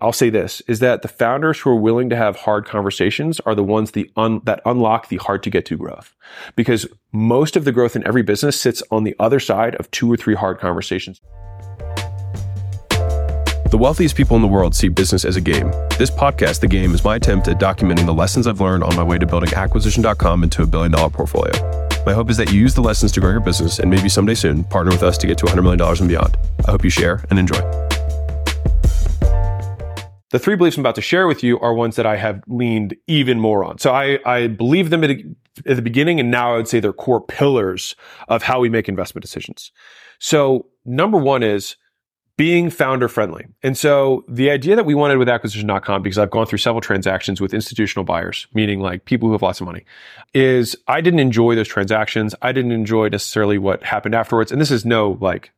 I'll say this is that the founders who are willing to have hard conversations are the ones the un, that unlock the hard to get to growth. Because most of the growth in every business sits on the other side of two or three hard conversations. The wealthiest people in the world see business as a game. This podcast, The Game, is my attempt at documenting the lessons I've learned on my way to building acquisition.com into a billion dollar portfolio. My hope is that you use the lessons to grow your business and maybe someday soon partner with us to get to $100 million and beyond. I hope you share and enjoy. The three beliefs I'm about to share with you are ones that I have leaned even more on. So I, I believe them at, at the beginning, and now I would say they're core pillars of how we make investment decisions. So number one is being founder friendly. And so the idea that we wanted with acquisition.com, because I've gone through several transactions with institutional buyers, meaning like people who have lots of money, is I didn't enjoy those transactions. I didn't enjoy necessarily what happened afterwards. And this is no like,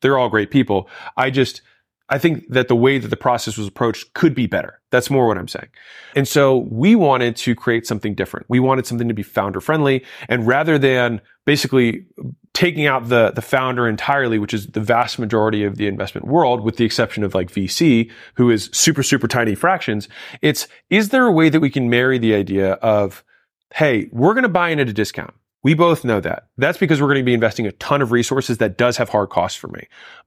they're all great people. I just, I think that the way that the process was approached could be better. That's more what I'm saying. And so we wanted to create something different. We wanted something to be founder friendly. And rather than basically taking out the, the founder entirely, which is the vast majority of the investment world, with the exception of like VC, who is super, super tiny fractions, it's, is there a way that we can marry the idea of, hey, we're going to buy in at a discount. We both know that. That's because we're going to be investing a ton of resources that does have hard costs for me.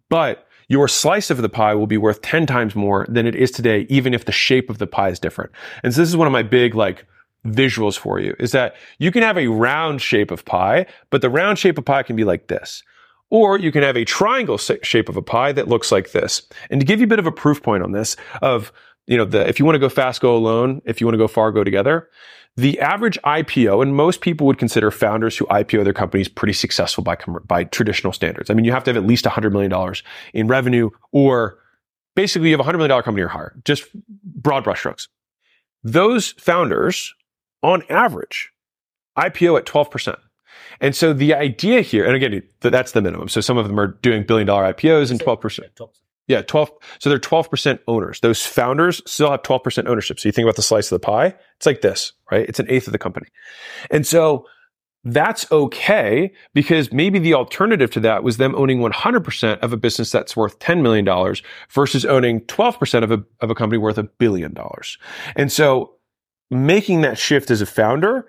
But your slice of the pie will be worth 10 times more than it is today, even if the shape of the pie is different. And so this is one of my big, like, visuals for you is that you can have a round shape of pie, but the round shape of pie can be like this. Or you can have a triangle shape of a pie that looks like this. And to give you a bit of a proof point on this of, you know, the, if you want to go fast, go alone. If you want to go far, go together. The average IPO, and most people would consider founders who IPO their companies pretty successful by, by traditional standards. I mean, you have to have at least $100 million in revenue, or basically you have a $100 million company or higher, just broad brushstrokes. Those founders, on average, IPO at 12%. And so the idea here, and again, that's the minimum. So some of them are doing billion dollar IPOs and 12%. Yeah, 12. So they're 12% owners. Those founders still have 12% ownership. So you think about the slice of the pie, it's like this, right? It's an eighth of the company. And so that's okay because maybe the alternative to that was them owning 100% of a business that's worth $10 million versus owning 12% of a, of a company worth a billion dollars. And so making that shift as a founder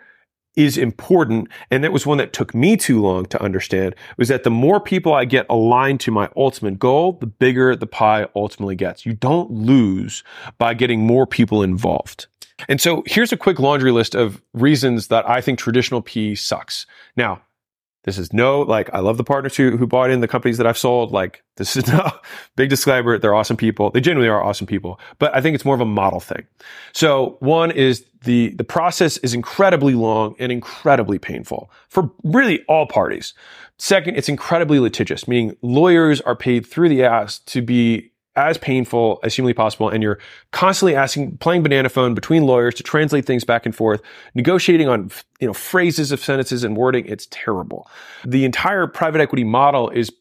is important. And that was one that took me too long to understand was that the more people I get aligned to my ultimate goal, the bigger the pie ultimately gets. You don't lose by getting more people involved. And so here's a quick laundry list of reasons that I think traditional PE sucks. Now, this is no, like, I love the partners who, who bought in the companies that I've sold. Like, this is no big disclaimer. They're awesome people. They genuinely are awesome people, but I think it's more of a model thing. So one is the, the process is incredibly long and incredibly painful for really all parties. Second, it's incredibly litigious, meaning lawyers are paid through the ass to be as painful as humanly possible. And you're constantly asking, playing banana phone between lawyers to translate things back and forth, negotiating on, you know, phrases of sentences and wording. It's terrible. The entire private equity model is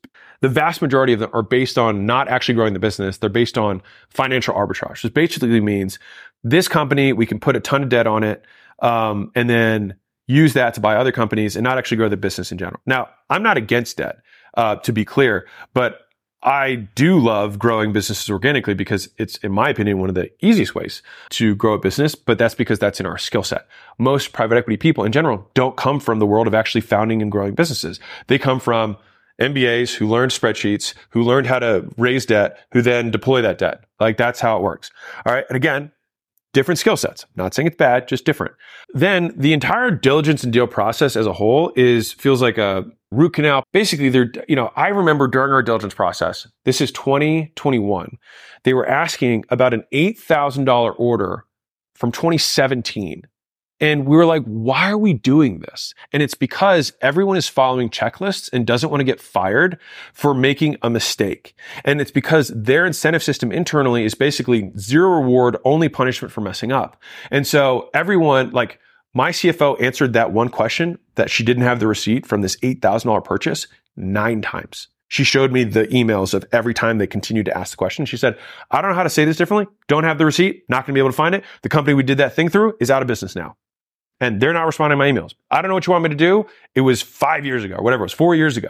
the vast majority of them are based on not actually growing the business. They're based on financial arbitrage, which basically means this company, we can put a ton of debt on it, um, and then use that to buy other companies and not actually grow the business in general. Now, I'm not against debt, uh, to be clear, but I do love growing businesses organically because it's, in my opinion, one of the easiest ways to grow a business, but that's because that's in our skill set. Most private equity people in general don't come from the world of actually founding and growing businesses. They come from MBAs who learned spreadsheets, who learned how to raise debt, who then deploy that debt. Like that's how it works. All right. And again, different skill sets. Not saying it's bad, just different. Then the entire diligence and deal process as a whole is feels like a root canal. Basically, they're, you know, I remember during our diligence process, this is 2021, they were asking about an $8,000 order from 2017 and we were like, why are we doing this? And it's because everyone is following checklists and doesn't want to get fired for making a mistake. And it's because their incentive system internally is basically zero reward, only punishment for messing up. And so everyone, like my CFO answered that one question that she didn't have the receipt from this $8,000 purchase nine times. She showed me the emails of every time they continued to ask the question. She said, I don't know how to say this differently. Don't have the receipt. Not going to be able to find it. The company we did that thing through is out of business now and they're not responding to my emails. I don't know what you want me to do. It was five years ago, whatever it was, four years ago.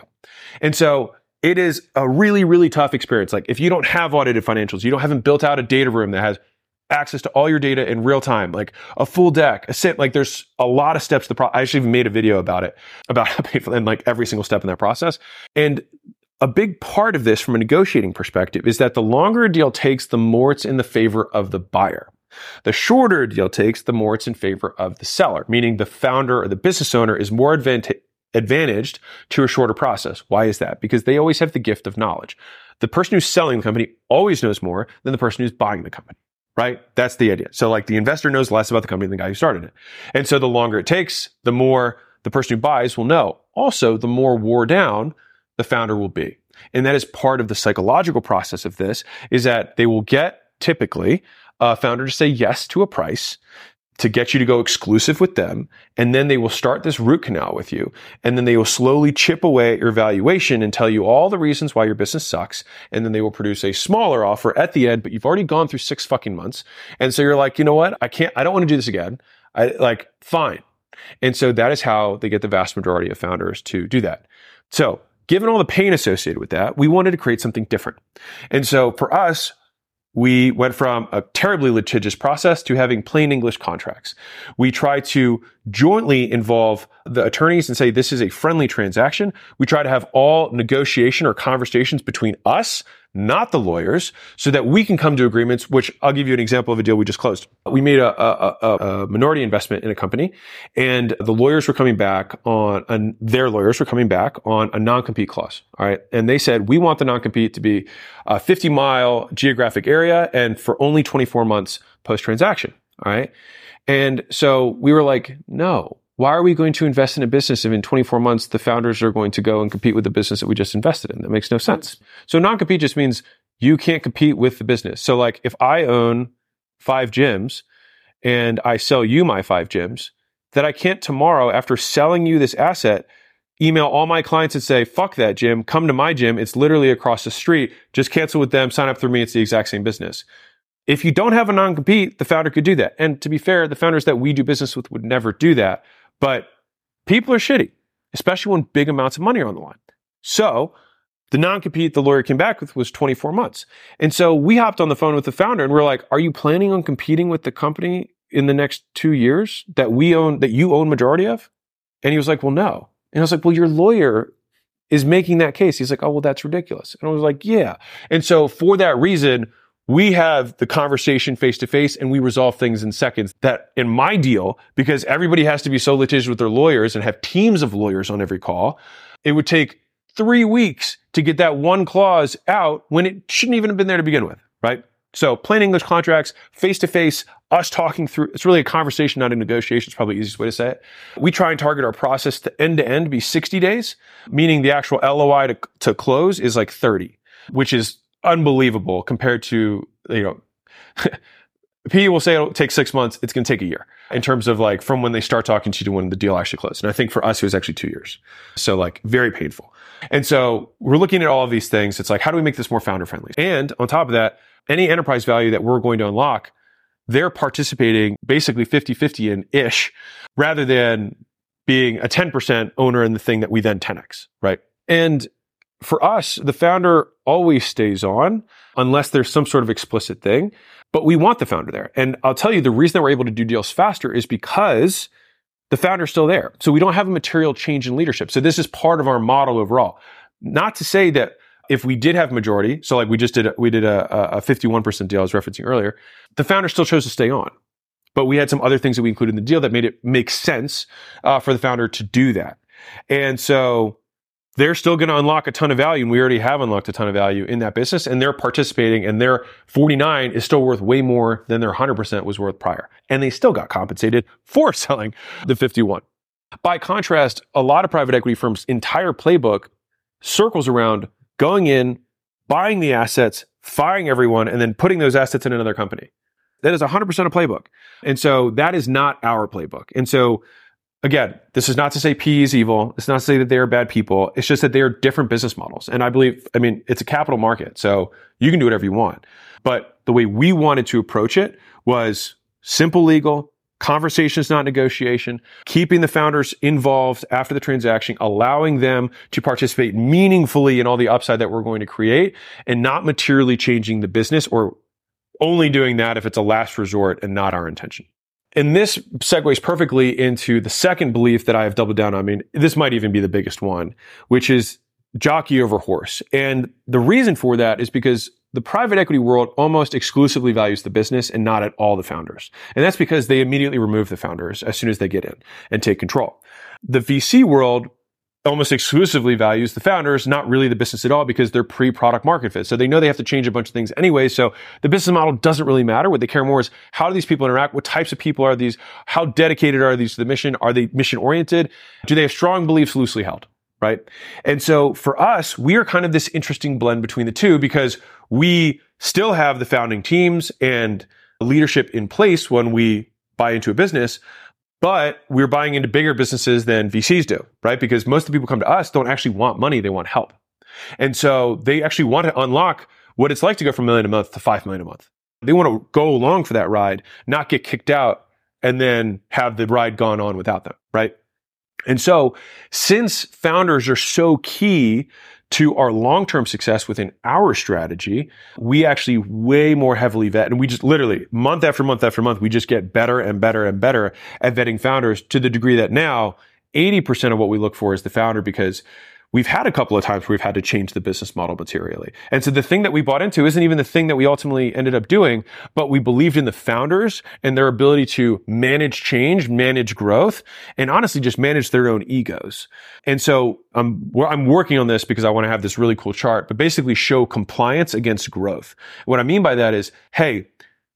And so it is a really, really tough experience. Like if you don't have audited financials, you don't haven't built out a data room that has access to all your data in real time, like a full deck, a sit, like there's a lot of steps to the pro- I actually made a video about it, about how painful and like every single step in that process. And a big part of this from a negotiating perspective is that the longer a deal takes, the more it's in the favor of the buyer. The shorter a deal takes, the more it's in favor of the seller, meaning the founder or the business owner is more advanta- advantaged to a shorter process. Why is that? Because they always have the gift of knowledge. The person who's selling the company always knows more than the person who's buying the company right? That's the idea. So like the investor knows less about the company than the guy who started it. And so the longer it takes, the more the person who buys will know. Also, the more wore down the founder will be. And that is part of the psychological process of this is that they will get typically Uh, a founder to say yes to a price to get you to go exclusive with them. And then they will start this root canal with you. And then they will slowly chip away at your valuation and tell you all the reasons why your business sucks. And then they will produce a smaller offer at the end, but you've already gone through six fucking months. And so you're like, you know what? I can't, I don't want to do this again. I like, fine. And so that is how they get the vast majority of founders to do that. So given all the pain associated with that, we wanted to create something different. And so for us, we went from a terribly litigious process to having plain English contracts. We try to jointly involve the attorneys and say this is a friendly transaction. We try to have all negotiation or conversations between us, not the lawyers, so that we can come to agreements, which I'll give you an example of a deal we just closed. We made a, a, a, a minority investment in a company and the lawyers were coming back on, and their lawyers were coming back on a non-compete clause. All right. And they said, we want the non-compete to be a 50 mile geographic area and for only 24 months post transaction. All right. And so we were like, no, why are we going to invest in a business if in 24 months the founders are going to go and compete with the business that we just invested in? That makes no sense. Hmm. So non-compete just means you can't compete with the business. So like if I own five gyms and I sell you my five gyms, that I can't tomorrow after selling you this asset email all my clients and say, fuck that gym, come to my gym. It's literally across the street. Just cancel with them, sign up through me. It's the exact same business. If you don't have a non-compete, the founder could do that. And to be fair, the founders that we do business with would never do that. But people are shitty, especially when big amounts of money are on the line. So the non-compete the lawyer came back with was 24 months. And so we hopped on the phone with the founder and we're like, are you planning on competing with the company in the next two years that we own, that you own majority of? And he was like, well, no. And I was like, well, your lawyer is making that case. He's like, oh, well, that's ridiculous. And I was like, yeah. And so for that reason, we have the conversation face to face and we resolve things in seconds. That in my deal, because everybody has to be so litigious with their lawyers and have teams of lawyers on every call, it would take three weeks to get that one clause out when it shouldn't even have been there to begin with, right? So plain English contracts, face to face, us talking through, it's really a conversation, not a negotiation. It's probably the easiest way to say it. We try and target our process to end to end be 60 days, meaning the actual LOI to, to close is like 30, which is unbelievable compared to, you know, P will say it'll take six months. It's going to take a year in terms of like from when they start talking to you to when the deal actually closed. And I think for us, it was actually two years. So like very painful. And so we're looking at all of these things. It's like, how do we make this more founder friendly? And on top of that, any enterprise value that we're going to unlock, they're participating basically 50 50 in ish rather than being a 10% owner in the thing that we then 10x, right? And for us, the founder always stays on unless there's some sort of explicit thing, but we want the founder there. And I'll tell you the reason that we're able to do deals faster is because the founder's still there. So we don't have a material change in leadership. So this is part of our model overall. Not to say that if we did have majority, so like we just did, we did a, a 51% deal I was referencing earlier, the founder still chose to stay on. But we had some other things that we included in the deal that made it make sense uh, for the founder to do that. And so they're still going to unlock a ton of value. And we already have unlocked a ton of value in that business and they're participating and their 49 is still worth way more than their 100% was worth prior. And they still got compensated for selling the 51. By contrast, a lot of private equity firms' entire playbook circles around going in, buying the assets, firing everyone, and then putting those assets in another company. That is 100% a playbook. And so that is not our playbook. And so Again, this is not to say PE is evil. It's not to say that they are bad people. It's just that they are different business models. And I believe, I mean, it's a capital market. So you can do whatever you want. But the way we wanted to approach it was simple legal, conversations, not negotiation. Keeping the founders involved after the transaction, allowing them to participate meaningfully in all the upside that we're going to create and not materially changing the business or only doing that if it's a last resort and not our intention. And this segues perfectly into the second belief that I have doubled down on. I mean, this might even be the biggest one, which is jockey over horse. And the reason for that is because the private equity world almost exclusively values the business and not at all the founders. And that's because they immediately remove the founders as soon as they get in and take control. The VC world almost exclusively values the founders, not really the business at all because they're pre-product market fit. So they know they have to change a bunch of things anyway. So the business model doesn't really matter. What they care more is how do these people interact? What types of people are these? How dedicated are these to the mission? Are they mission oriented? Do they have strong beliefs loosely held? Right. And so for us, we are kind of this interesting blend between the two because we still have the founding teams and leadership in place when we buy into a business, but we're buying into bigger businesses than VCs do, right? Because most of the people come to us don't actually want money, they want help. And so they actually want to unlock what it's like to go from a million a month to five million a month. They want to go along for that ride, not get kicked out and then have the ride gone on without them, right? And so since founders are so key to our long-term success within our strategy, we actually way more heavily vet. And we just literally month after month after month, we just get better and better and better at vetting founders to the degree that now 80% of what we look for is the founder because we've had a couple of times where we've had to change the business model materially. And so the thing that we bought into isn't even the thing that we ultimately ended up doing, but we believed in the founders and their ability to manage change, manage growth, and honestly just manage their own egos. And so I'm, I'm working on this because I want to have this really cool chart, but basically show compliance against growth. What I mean by that is, hey,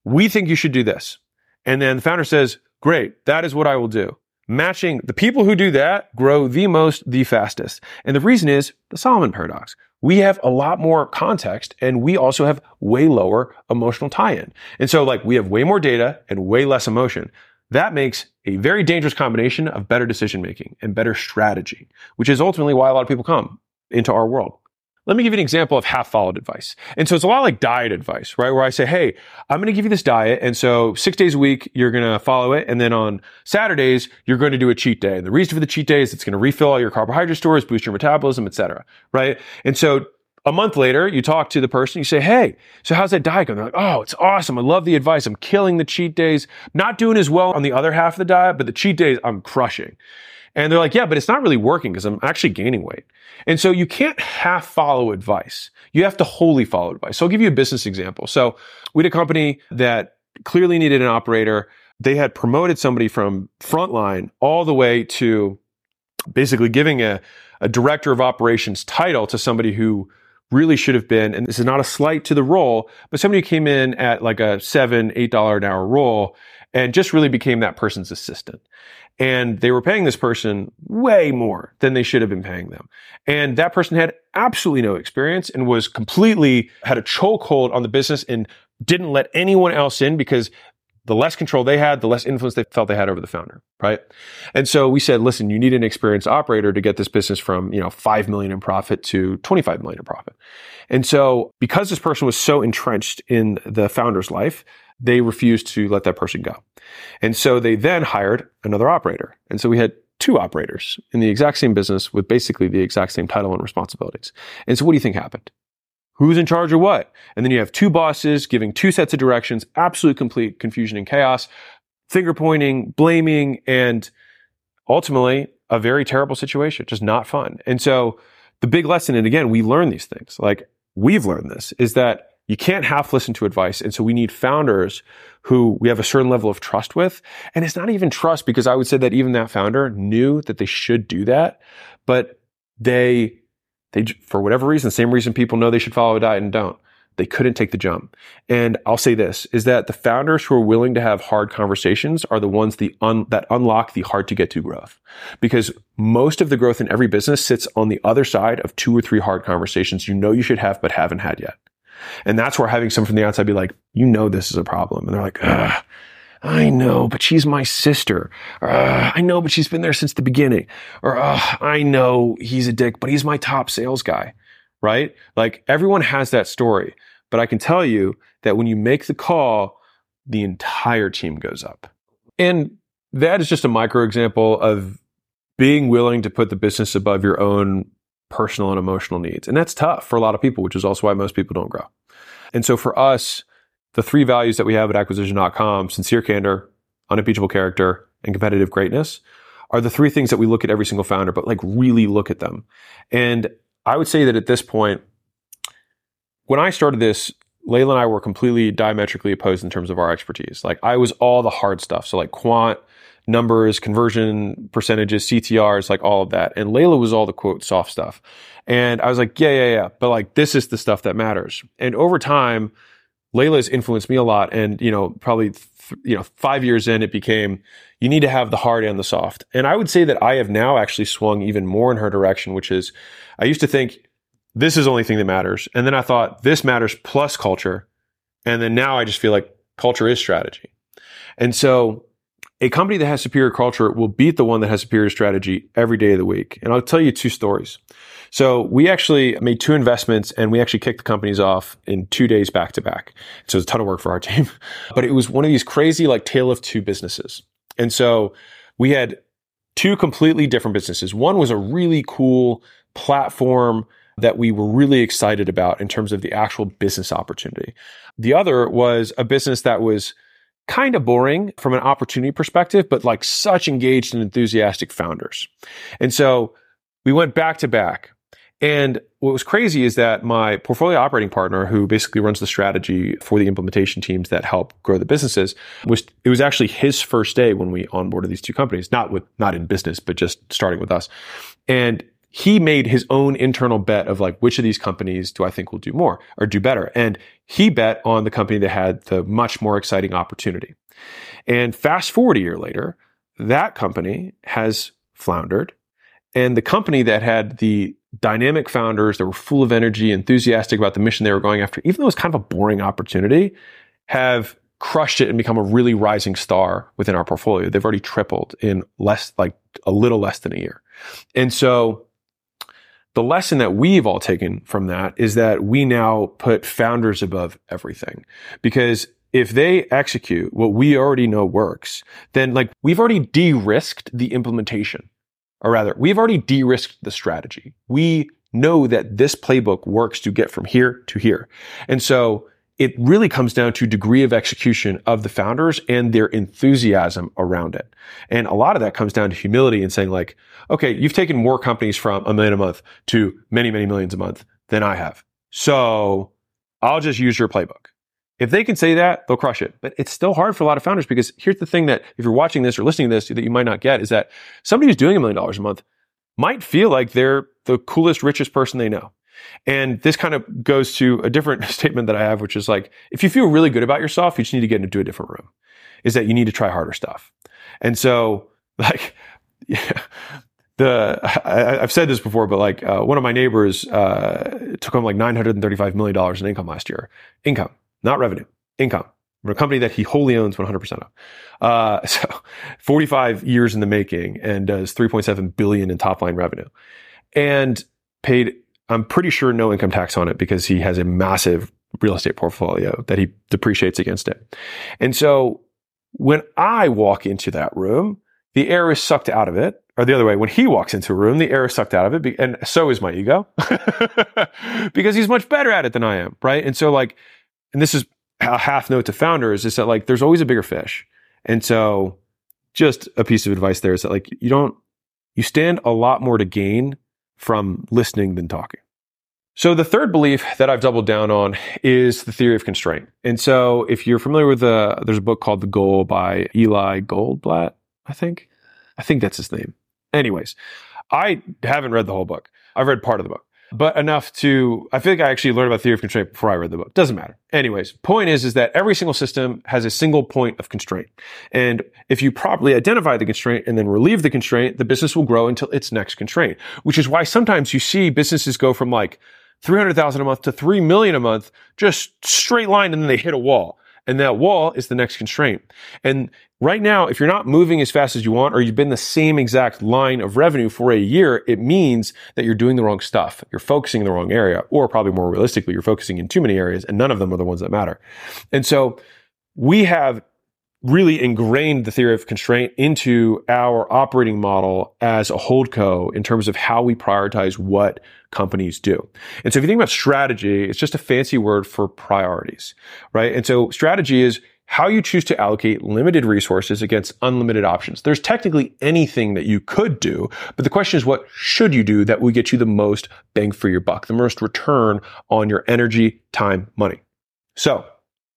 we think you should do this. And then the founder says, great, that is what I will do matching the people who do that grow the most, the fastest. And the reason is the Solomon paradox. We have a lot more context and we also have way lower emotional tie-in. And so like we have way more data and way less emotion. That makes a very dangerous combination of better decision making and better strategy, which is ultimately why a lot of people come into our world. Let me give you an example of half followed advice. And so it's a lot like diet advice, right? Where I say, Hey, I'm going to give you this diet. And so six days a week, you're going to follow it. And then on Saturdays, you're going to do a cheat day. And the reason for the cheat day is it's going to refill all your carbohydrate stores, boost your metabolism, etc. Right. And so a month later, you talk to the person, you say, Hey, so how's that diet going? They're like, Oh, it's awesome. I love the advice. I'm killing the cheat days. Not doing as well on the other half of the diet, but the cheat days I'm crushing. And they're like, yeah, but it's not really working because I'm actually gaining weight. And so you can't half follow advice. You have to wholly follow advice. So I'll give you a business example. So we had a company that clearly needed an operator. They had promoted somebody from frontline all the way to basically giving a, a director of operations title to somebody who really should have been, and this is not a slight to the role, but somebody who came in at like a seven, eight dollar an hour role and just really became that person's assistant. And they were paying this person way more than they should have been paying them. And that person had absolutely no experience and was completely had a chokehold on the business and didn't let anyone else in because the less control they had, the less influence they felt they had over the founder, right? And so we said, listen, you need an experienced operator to get this business from, you know, 5 million in profit to 25 million in profit. And so because this person was so entrenched in the founder's life, they refused to let that person go. And so they then hired another operator. And so we had two operators in the exact same business with basically the exact same title and responsibilities. And so what do you think happened? Who's in charge of what? And then you have two bosses giving two sets of directions, absolute complete confusion and chaos, finger pointing, blaming, and ultimately a very terrible situation, just not fun. And so the big lesson, and again, we learn these things, like we've learned this, is that you can't half listen to advice. And so we need founders who we have a certain level of trust with. And it's not even trust because I would say that even that founder knew that they should do that, but they, they, for whatever reason, same reason people know they should follow a diet and don't. They couldn't take the jump. And I'll say this is that the founders who are willing to have hard conversations are the ones the un, that unlock the hard to get to growth. Because most of the growth in every business sits on the other side of two or three hard conversations you know you should have, but haven't had yet. And that's where having someone from the outside be like, you know, this is a problem. And they're like, Ugh, I know, but she's my sister. I know, but she's been there since the beginning. Or, I know he's a dick, but he's my top sales guy. Right? Like everyone has that story. But I can tell you that when you make the call, the entire team goes up. And that is just a micro example of being willing to put the business above your own personal and emotional needs. And that's tough for a lot of people, which is also why most people don't grow. And so for us, the three values that we have at acquisition.com, sincere candor, unimpeachable character, and competitive greatness are the three things that we look at every single founder, but like really look at them. And I would say that at this point, when I started this, Leila and I were completely diametrically opposed in terms of our expertise. Like I was all the hard stuff. So like quant, numbers, conversion percentages, CTRs, like all of that. And Leila was all the quote soft stuff. And I was like, yeah, yeah, yeah. But like this is the stuff that matters. And over time, Leila has influenced me a lot. And, you know, probably, th- you know, five years in, it became, you need to have the hard and the soft. And I would say that I have now actually swung even more in her direction, which is I used to think this is the only thing that matters. And then I thought this matters plus culture. And then now I just feel like culture is strategy. And so a company that has superior culture will beat the one that has superior strategy every day of the week. And I'll tell you two stories. So we actually made two investments and we actually kicked the companies off in two days back to back. So it was a ton of work for our team, but it was one of these crazy like tale of two businesses. And so we had two completely different businesses. One was a really cool platform that we were really excited about in terms of the actual business opportunity. The other was a business that was kind of boring from an opportunity perspective, but like such engaged and enthusiastic founders. And so we went back to back. And what was crazy is that my portfolio operating partner, who basically runs the strategy for the implementation teams that help grow the businesses, was it was actually his first day when we onboarded these two companies, not with not in business, but just starting with us. And he made his own internal bet of like, which of these companies do I think will do more or do better? And he bet on the company that had the much more exciting opportunity. And fast forward a year later, that company has floundered. And the company that had the dynamic founders that were full of energy, enthusiastic about the mission they were going after, even though it was kind of a boring opportunity, have crushed it and become a really rising star within our portfolio. They've already tripled in less, like a little less than a year. And so the lesson that we've all taken from that is that we now put founders above everything because if they execute what we already know works, then like we've already de-risked the implementation or rather we've already de-risked the strategy. We know that this playbook works to get from here to here. And so it really comes down to degree of execution of the founders and their enthusiasm around it. And a lot of that comes down to humility and saying like, okay, you've taken more companies from a million a month to many, many millions a month than I have. So I'll just use your playbook. If they can say that, they'll crush it. But it's still hard for a lot of founders because here's the thing that if you're watching this or listening to this that you might not get is that somebody who's doing a million dollars a month might feel like they're the coolest, richest person they know. And this kind of goes to a different statement that I have, which is like, if you feel really good about yourself, you just need to get into a different room. Is that you need to try harder stuff. And so, like, the I, have said this before, but like uh, one of my neighbors uh, took home like nine hundred and thirty-five million dollars in income last year. Income, not revenue, income from a company that he wholly owns one hundred percent of. Uh, so, forty-five years in the making, and does three point seven billion in top-line revenue, and paid I'm pretty sure no income tax on it because he has a massive real estate portfolio that he depreciates against it. And so when I walk into that room, the air is sucked out of it. Or the other way, when he walks into a room, the air is sucked out of it. And so is my ego because he's much better at it than I am. Right. And so like, and this is a half note to founders is that like, there's always a bigger fish. And so just a piece of advice there is that like, you don't, you stand a lot more to gain from listening than talking. So the third belief that I've doubled down on is the theory of constraint. And so if you're familiar with the, there's a book called The Goal by Eli Goldblatt, I think. I think that's his name. Anyways, I haven't read the whole book. I've read part of the book but enough to, I feel like I actually learned about theory of constraint before I read the book. Doesn't matter. Anyways, point is, is that every single system has a single point of constraint. And if you properly identify the constraint and then relieve the constraint, the business will grow until its next constraint, which is why sometimes you see businesses go from like 300,000 a month to 3 million a month, just straight line and then they hit a wall. And that wall is the next constraint. And right now, if you're not moving as fast as you want, or you've been the same exact line of revenue for a year, it means that you're doing the wrong stuff. You're focusing in the wrong area, or probably more realistically, you're focusing in too many areas and none of them are the ones that matter. And so we have really ingrained the theory of constraint into our operating model as a holdco in terms of how we prioritize what companies do. And so if you think about strategy, it's just a fancy word for priorities, right? And so strategy is how you choose to allocate limited resources against unlimited options. There's technically anything that you could do, but the question is what should you do that will get you the most bang for your buck, the most return on your energy, time, money. So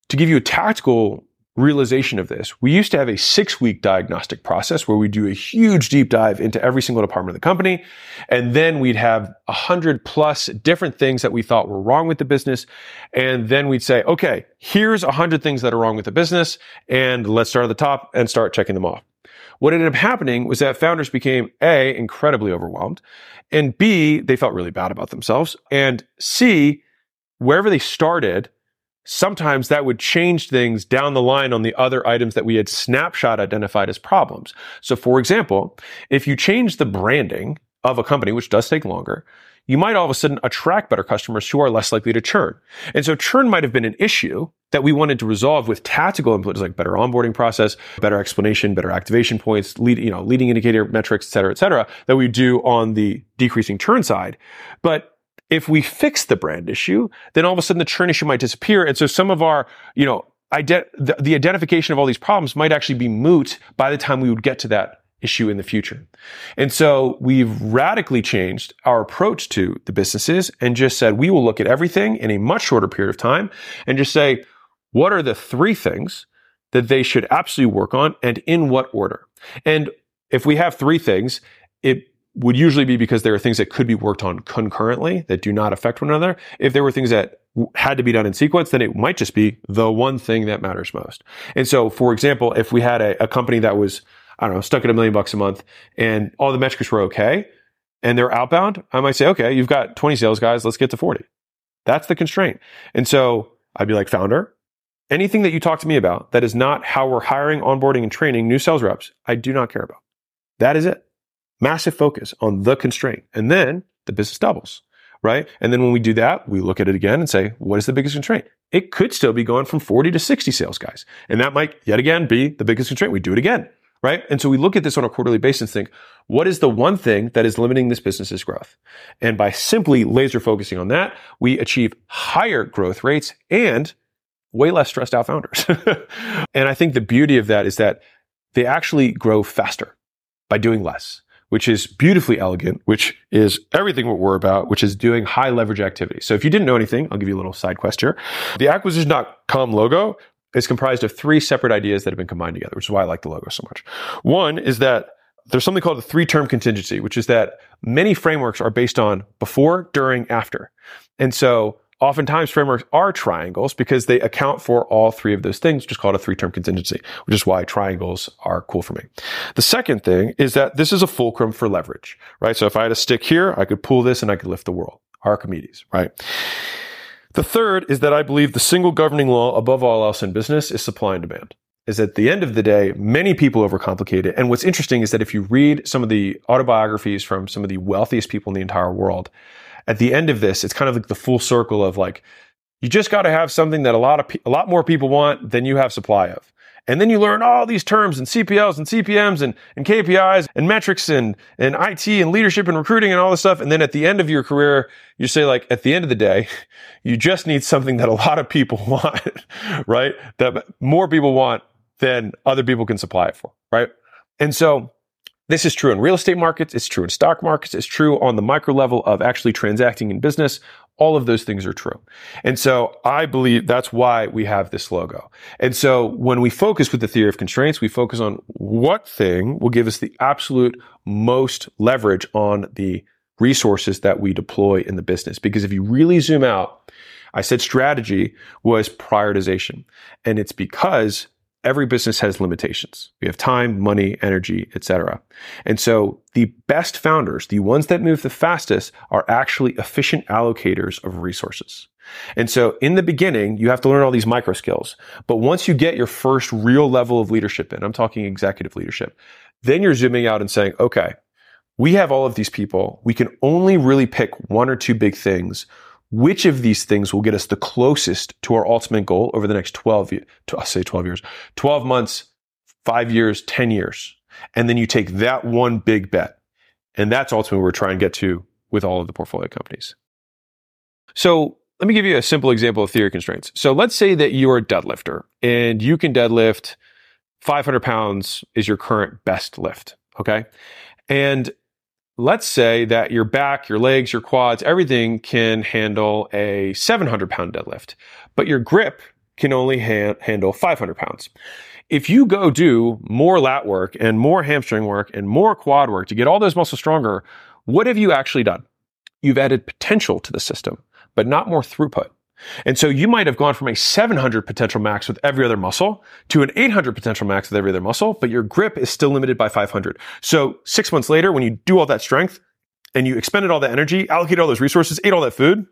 to give you a tactical realization of this, we used to have a six week diagnostic process where we do a huge deep dive into every single department of the company. And then we'd have a hundred plus different things that we thought were wrong with the business. And then we'd say, okay, here's a hundred things that are wrong with the business. And let's start at the top and start checking them off. What ended up happening was that founders became A, incredibly overwhelmed, and B, they felt really bad about themselves, and C, wherever they started, sometimes that would change things down the line on the other items that we had snapshot identified as problems. So for example, if you change the branding of a company, which does take longer, you might all of a sudden attract better customers who are less likely to churn. And so churn might have been an issue that we wanted to resolve with tactical inputs like better onboarding process, better explanation, better activation points, lead, you know, leading indicator metrics, et cetera, et cetera, that we do on the decreasing churn side. But if we fix the brand issue, then all of a sudden the churn issue might disappear. And so some of our, you know, the, the identification of all these problems might actually be moot by the time we would get to that issue in the future. And so we've radically changed our approach to the businesses and just said we will look at everything in a much shorter period of time and just say, what are the three things that they should absolutely work on and in what order? And if we have three things, it would usually be because there are things that could be worked on concurrently that do not affect one another. If there were things that had to be done in sequence, then it might just be the one thing that matters most. And so, for example, if we had a, a company that was, I don't know, stuck at a million bucks a month and all the metrics were okay and they're outbound, I might say, okay, you've got 20 sales guys. Let's get to 40. That's the constraint. And so I'd be like, founder, anything that you talk to me about that is not how we're hiring, onboarding, and training new sales reps, I do not care about. That is it. Massive focus on the constraint. And then the business doubles, right? And then when we do that, we look at it again and say, what is the biggest constraint? It could still be going from 40 to 60 sales guys. And that might yet again be the biggest constraint. We do it again, right? And so we look at this on a quarterly basis and think, what is the one thing that is limiting this business's growth? And by simply laser focusing on that, we achieve higher growth rates and way less stressed out founders. and I think the beauty of that is that they actually grow faster by doing less which is beautifully elegant, which is everything what we're about, which is doing high leverage activity. So if you didn't know anything, I'll give you a little side quest here. The acquisition.com logo is comprised of three separate ideas that have been combined together, which is why I like the logo so much. One is that there's something called a three term contingency, which is that many frameworks are based on before, during, after. And so Oftentimes frameworks are triangles because they account for all three of those things, is called a three-term contingency, which is why triangles are cool for me. The second thing is that this is a fulcrum for leverage, right? So if I had a stick here, I could pull this and I could lift the world. Archimedes, right? The third is that I believe the single governing law above all else in business is supply and demand is at the end of the day, many people overcomplicate it. And what's interesting is that if you read some of the autobiographies from some of the wealthiest people in the entire world, at the end of this, it's kind of like the full circle of like, you just got to have something that a lot of, pe- a lot more people want than you have supply of. And then you learn all these terms and CPLs and CPMs and, and KPIs and metrics and, and IT and leadership and recruiting and all this stuff. And then at the end of your career, you say like, at the end of the day, you just need something that a lot of people want, right? That more people want than other people can supply it for, right? And so this is true in real estate markets. It's true in stock markets. It's true on the micro level of actually transacting in business. All of those things are true. And so I believe that's why we have this logo. And so when we focus with the theory of constraints, we focus on what thing will give us the absolute most leverage on the resources that we deploy in the business. Because if you really zoom out, I said strategy was prioritization. And it's because every business has limitations. We have time, money, energy, etc. And so the best founders, the ones that move the fastest are actually efficient allocators of resources. And so in the beginning, you have to learn all these micro skills. But once you get your first real level of leadership in, I'm talking executive leadership, then you're zooming out and saying, okay, we have all of these people. We can only really pick one or two big things which of these things will get us the closest to our ultimate goal over the next 12 years, I'll say 12 years, 12 months, five years, 10 years. And then you take that one big bet. And that's ultimately what we're trying to get to with all of the portfolio companies. So let me give you a simple example of theory constraints. So let's say that you're a deadlifter and you can deadlift 500 pounds is your current best lift. Okay. And let's say that your back, your legs, your quads, everything can handle a 700 pound deadlift, but your grip can only ha- handle 500 pounds. If you go do more lat work and more hamstring work and more quad work to get all those muscles stronger, what have you actually done? You've added potential to the system, but not more throughput. And so you might have gone from a 700 potential max with every other muscle to an 800 potential max with every other muscle, but your grip is still limited by 500. So six months later, when you do all that strength and you expended all that energy, allocated all those resources, ate all that food,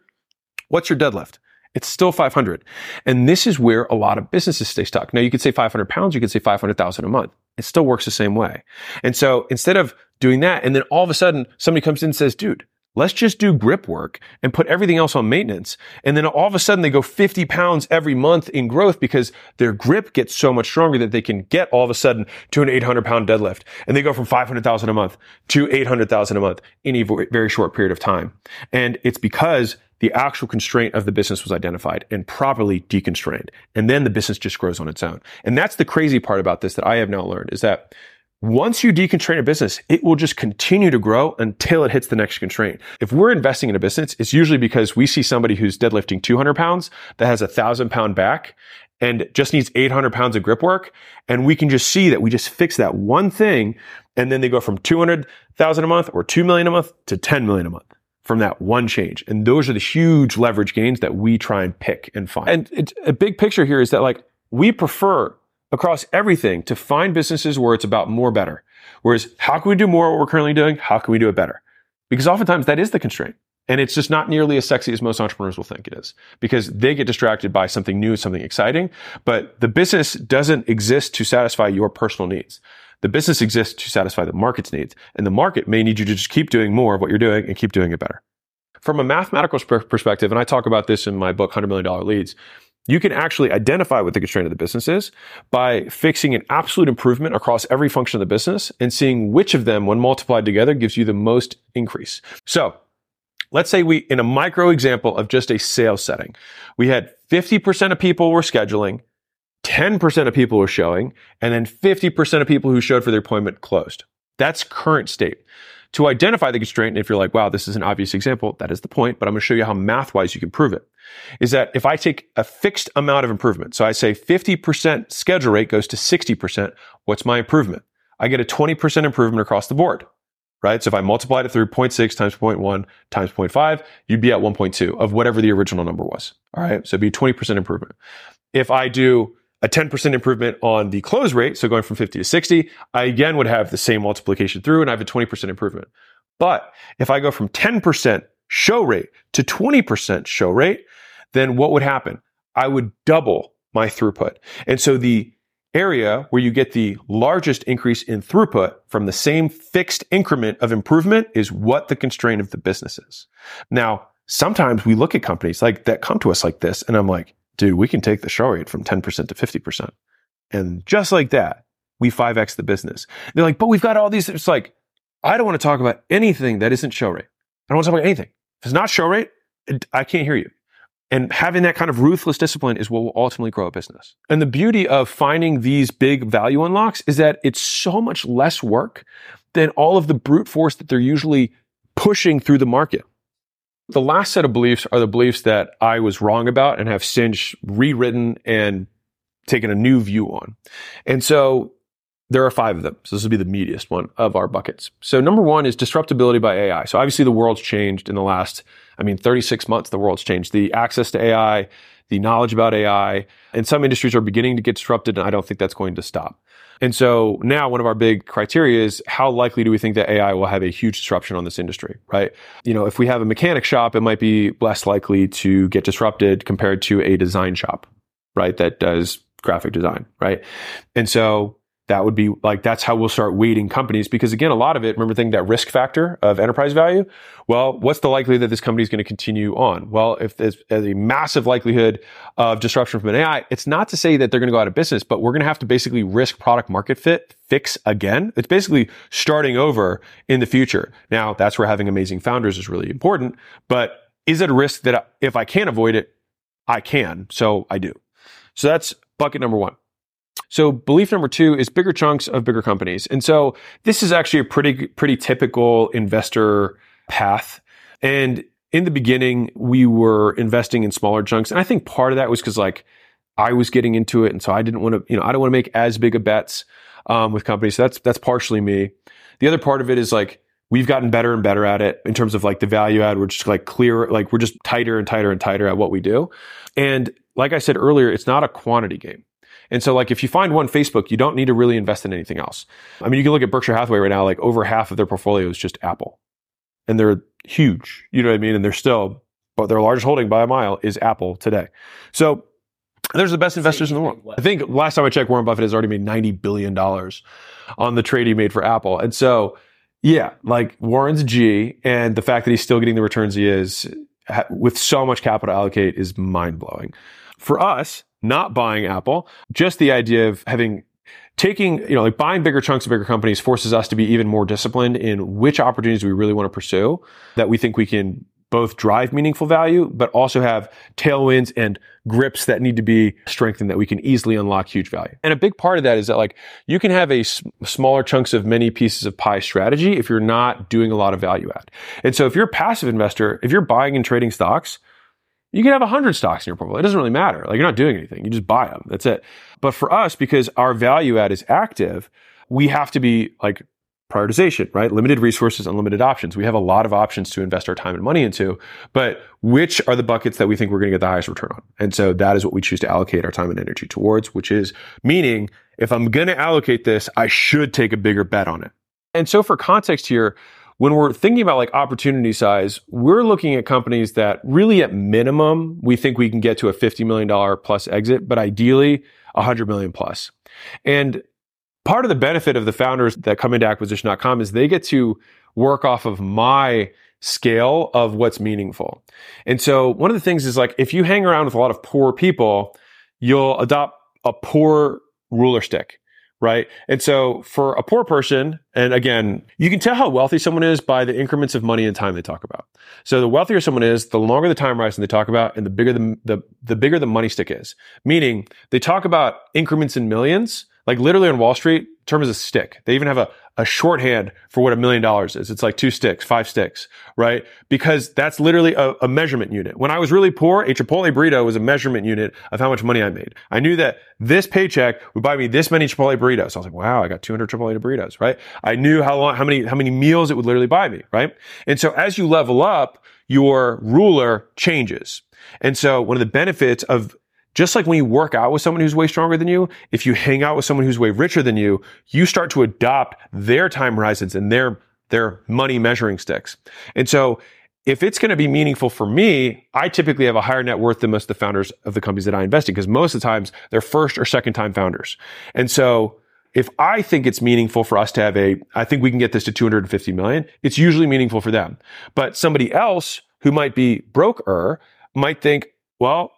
what's your deadlift? It's still 500. And this is where a lot of businesses stay stuck. Now you could say 500 pounds, you could say 500,000 a month. It still works the same way. And so instead of doing that, and then all of a sudden somebody comes in and says, dude, Let's just do grip work and put everything else on maintenance. And then all of a sudden they go 50 pounds every month in growth because their grip gets so much stronger that they can get all of a sudden to an 800 pound deadlift. And they go from 500,000 a month to 800,000 a month in a very short period of time. And it's because the actual constraint of the business was identified and properly deconstrained. And then the business just grows on its own. And that's the crazy part about this that I have now learned is that once you deconstrain a business, it will just continue to grow until it hits the next constraint. If we're investing in a business, it's usually because we see somebody who's deadlifting 200 pounds that has a thousand pound back and just needs 800 pounds of grip work. And we can just see that we just fix that one thing. And then they go from 200,000 a month or 2 million a month to 10 million a month from that one change. And those are the huge leverage gains that we try and pick and find. And it's a big picture here is that like we prefer across everything to find businesses where it's about more better. Whereas how can we do more what we're currently doing? How can we do it better? Because oftentimes that is the constraint. And it's just not nearly as sexy as most entrepreneurs will think it is because they get distracted by something new, something exciting. But the business doesn't exist to satisfy your personal needs. The business exists to satisfy the market's needs. And the market may need you to just keep doing more of what you're doing and keep doing it better. From a mathematical perspective, and I talk about this in my book, $100 million leads, you can actually identify what the constraint of the business is by fixing an absolute improvement across every function of the business and seeing which of them, when multiplied together, gives you the most increase. So let's say we, in a micro example of just a sales setting, we had 50% of people were scheduling, 10% of people were showing, and then 50% of people who showed for their appointment closed. That's current state to identify the constraint. And if you're like, wow, this is an obvious example, that is the point, but I'm going to show you how math wise you can prove it. Is that if I take a fixed amount of improvement, so I say 50% schedule rate goes to 60%, what's my improvement? I get a 20% improvement across the board, right? So if I multiplied it through 0.6 times 0.1 times 0.5, you'd be at 1.2 of whatever the original number was. All right. So it'd be 20% improvement. If I do a 10% improvement on the close rate, so going from 50 to 60, I again would have the same multiplication through and I have a 20% improvement. But if I go from 10% show rate to 20% show rate, then what would happen? I would double my throughput. And so the area where you get the largest increase in throughput from the same fixed increment of improvement is what the constraint of the business is. Now, sometimes we look at companies like that come to us like this and I'm like, dude, we can take the show rate from 10% to 50%. And just like that, we 5x the business. They're like, but we've got all these. It's like, I don't want to talk about anything that isn't show rate. I don't want to talk about anything. If it's not show rate, I can't hear you. And having that kind of ruthless discipline is what will ultimately grow a business. And the beauty of finding these big value unlocks is that it's so much less work than all of the brute force that they're usually pushing through the market. The last set of beliefs are the beliefs that I was wrong about and have since rewritten and taken a new view on. And so there are five of them. So this will be the meatiest one of our buckets. So number one is disruptability by AI. So obviously the world's changed in the last, I mean, 36 months, the world's changed. The access to AI, the knowledge about AI, and some industries are beginning to get disrupted, and I don't think that's going to stop. And so now one of our big criteria is how likely do we think that AI will have a huge disruption on this industry, right? You know, if we have a mechanic shop, it might be less likely to get disrupted compared to a design shop, right? That does graphic design, right? And so that would be like that's how we'll start weighting companies. Because again a lot of it remember thinking that risk factor of enterprise value? Well what's the likelihood that this company is going to continue on? Well if there's a massive likelihood of disruption from an ai it's not to say that they're going to go out of business but we're going to have to basically risk product market fit fix again. It's basically starting over in the future. Now that's where having amazing founders is really important but is it a risk that if i can't avoid it i can? So i do. So that's bucket number one so belief number two is bigger chunks of bigger companies. And so this is actually a pretty, pretty typical investor path. And in the beginning, we were investing in smaller chunks. And I think part of that was because like I was getting into it. And so I didn't want to, you know, I don't want to make as big of bets um, with companies. So that's, that's partially me. The other part of it is like, we've gotten better and better at it in terms of like the value add. We're just like clear, like we're just tighter and tighter and tighter at what we do. And like I said earlier, it's not a quantity game. And so like if you find one Facebook, you don't need to really invest in anything else. I mean, you can look at Berkshire Hathaway right now, like over half of their portfolio is just Apple. And they're huge. You know what I mean? And they're still, but their largest holding by a mile is Apple today. So there's the best investors in the world. I think last time I checked, Warren Buffett has already made $90 billion on the trade he made for Apple. And so, yeah, like Warren's G and the fact that he's still getting the returns he is with so much capital allocate is mind blowing. For us, not buying Apple, just the idea of having taking, you know, like buying bigger chunks of bigger companies forces us to be even more disciplined in which opportunities we really want to pursue that we think we can both drive meaningful value, but also have tailwinds and grips that need to be strengthened that we can easily unlock huge value. And a big part of that is that like you can have a s- smaller chunks of many pieces of pie strategy if you're not doing a lot of value add. And so if you're a passive investor, if you're buying and trading stocks, you can have 100 stocks in your portfolio. It doesn't really matter. Like you're not doing anything. You just buy them. That's it. But for us, because our value add is active, we have to be like prioritization, right? Limited resources, unlimited options. We have a lot of options to invest our time and money into, but which are the buckets that we think we're going to get the highest return on? And so that is what we choose to allocate our time and energy towards, which is meaning if I'm going to allocate this, I should take a bigger bet on it. And so for context here, when we're thinking about like opportunity size, we're looking at companies that really at minimum, we think we can get to a $50 million plus exit, but ideally 100 million plus. And part of the benefit of the founders that come into acquisition.com is they get to work off of my scale of what's meaningful. And so one of the things is like, if you hang around with a lot of poor people, you'll adopt a poor ruler stick right? And so for a poor person, and again, you can tell how wealthy someone is by the increments of money and time they talk about. So the wealthier someone is, the longer the time horizon they talk about, and the bigger the, the, the bigger the money stick is. Meaning they talk about increments in millions, like literally on Wall Street, term is a stick. They even have a, a shorthand for what a million dollars is. It's like two sticks, five sticks, right? Because that's literally a, a, measurement unit. When I was really poor, a Chipotle burrito was a measurement unit of how much money I made. I knew that this paycheck would buy me this many Chipotle burritos. So I was like, wow, I got 200 Chipotle burritos, right? I knew how long, how many, how many meals it would literally buy me, right? And so as you level up, your ruler changes. And so one of the benefits of just like when you work out with someone who's way stronger than you, if you hang out with someone who's way richer than you, you start to adopt their time horizons and their, their money measuring sticks. And so if it's going to be meaningful for me, I typically have a higher net worth than most of the founders of the companies that I invest in because most of the times they're first or second time founders. And so if I think it's meaningful for us to have a, I think we can get this to 250 million, it's usually meaningful for them. But somebody else who might be broker might think, well,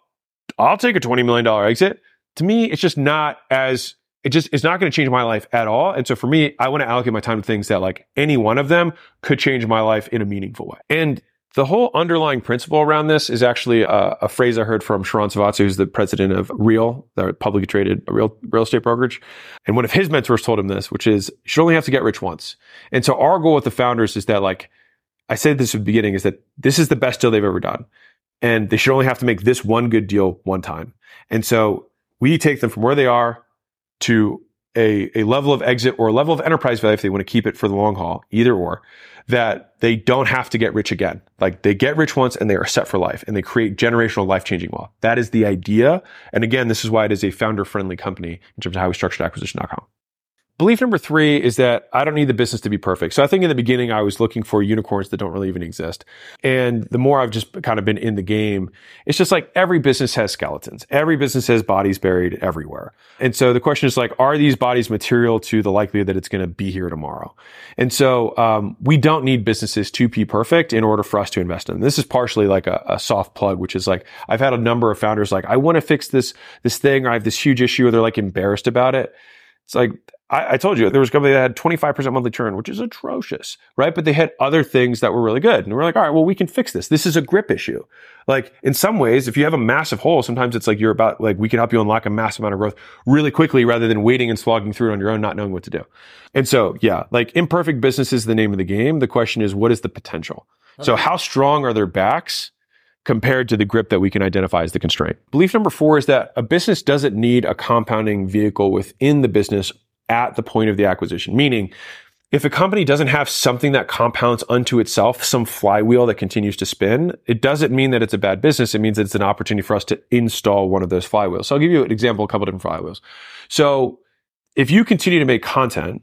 I'll take a $20 million exit. To me, it's just not as, it just, it's not going to change my life at all. And so for me, I want to allocate my time to things that like any one of them could change my life in a meaningful way. And the whole underlying principle around this is actually a, a phrase I heard from Sharran Srivatsaa, who's the president of Real, the publicly traded real, real estate brokerage. And one of his mentors told him this, which is you should only have to get rich once. And so our goal with the founders is that like, I said this at the beginning is that this is the best deal they've ever done and they should only have to make this one good deal one time. And so we take them from where they are to a, a level of exit or a level of enterprise value if they want to keep it for the long haul, either or, that they don't have to get rich again. Like they get rich once and they are set for life and they create generational life changing wealth. That is the idea. And again, this is why it is a founder friendly company in terms of how we structured acquisition.com. Belief number three is that I don't need the business to be perfect. So I think in the beginning, I was looking for unicorns that don't really even exist. And the more I've just kind of been in the game, it's just like every business has skeletons. Every business has bodies buried everywhere. And so the question is like, are these bodies material to the likelihood that it's going to be here tomorrow? And so, um, we don't need businesses to be perfect in order for us to invest in them. This is partially like a, a soft plug, which is like, I've had a number of founders like, I want to fix this, this thing, or I have this huge issue, or they're like embarrassed about it. It's like, I, I, told you there was a company that had 25% monthly churn, which is atrocious, right? But they had other things that were really good. And we're like, all right, well, we can fix this. This is a grip issue. Like in some ways, if you have a massive hole, sometimes it's like you're about, like we can help you unlock a massive amount of growth really quickly rather than waiting and slogging through it on your own, not knowing what to do. And so, yeah, like imperfect business is the name of the game. The question is, what is the potential? Okay. So how strong are their backs? compared to the grip that we can identify as the constraint. Belief number four is that a business doesn't need a compounding vehicle within the business at the point of the acquisition. Meaning, if a company doesn't have something that compounds unto itself, some flywheel that continues to spin, it doesn't mean that it's a bad business. It means that it's an opportunity for us to install one of those flywheels. So I'll give you an example, a couple different flywheels. So if you continue to make content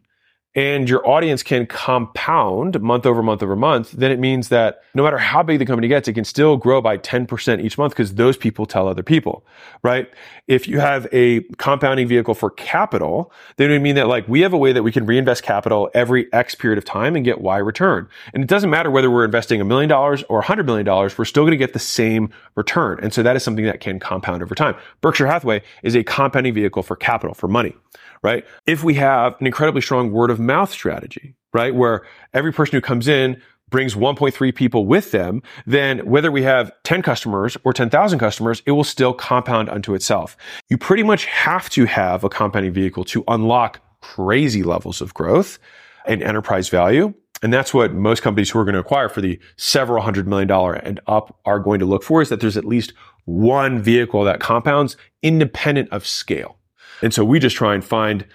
and your audience can compound month over month over month, then it means that no matter how big the company gets, it can still grow by 10% each month because those people tell other people, right? If you have a compounding vehicle for capital, then it would mean that like we have a way that we can reinvest capital every X period of time and get Y return. And it doesn't matter whether we're investing a million dollars or a hundred million dollars, we're still going to get the same return. And so that is something that can compound over time. Berkshire Hathaway is a compounding vehicle for capital, for money right? If we have an incredibly strong word of mouth strategy, right? Where every person who comes in brings 1.3 people with them, then whether we have 10 customers or 10,000 customers, it will still compound unto itself. You pretty much have to have a compounding vehicle to unlock crazy levels of growth and enterprise value. And that's what most companies who are going to acquire for the several hundred million dollar and up are going to look for is that there's at least one vehicle that compounds independent of scale. And so we just try and find,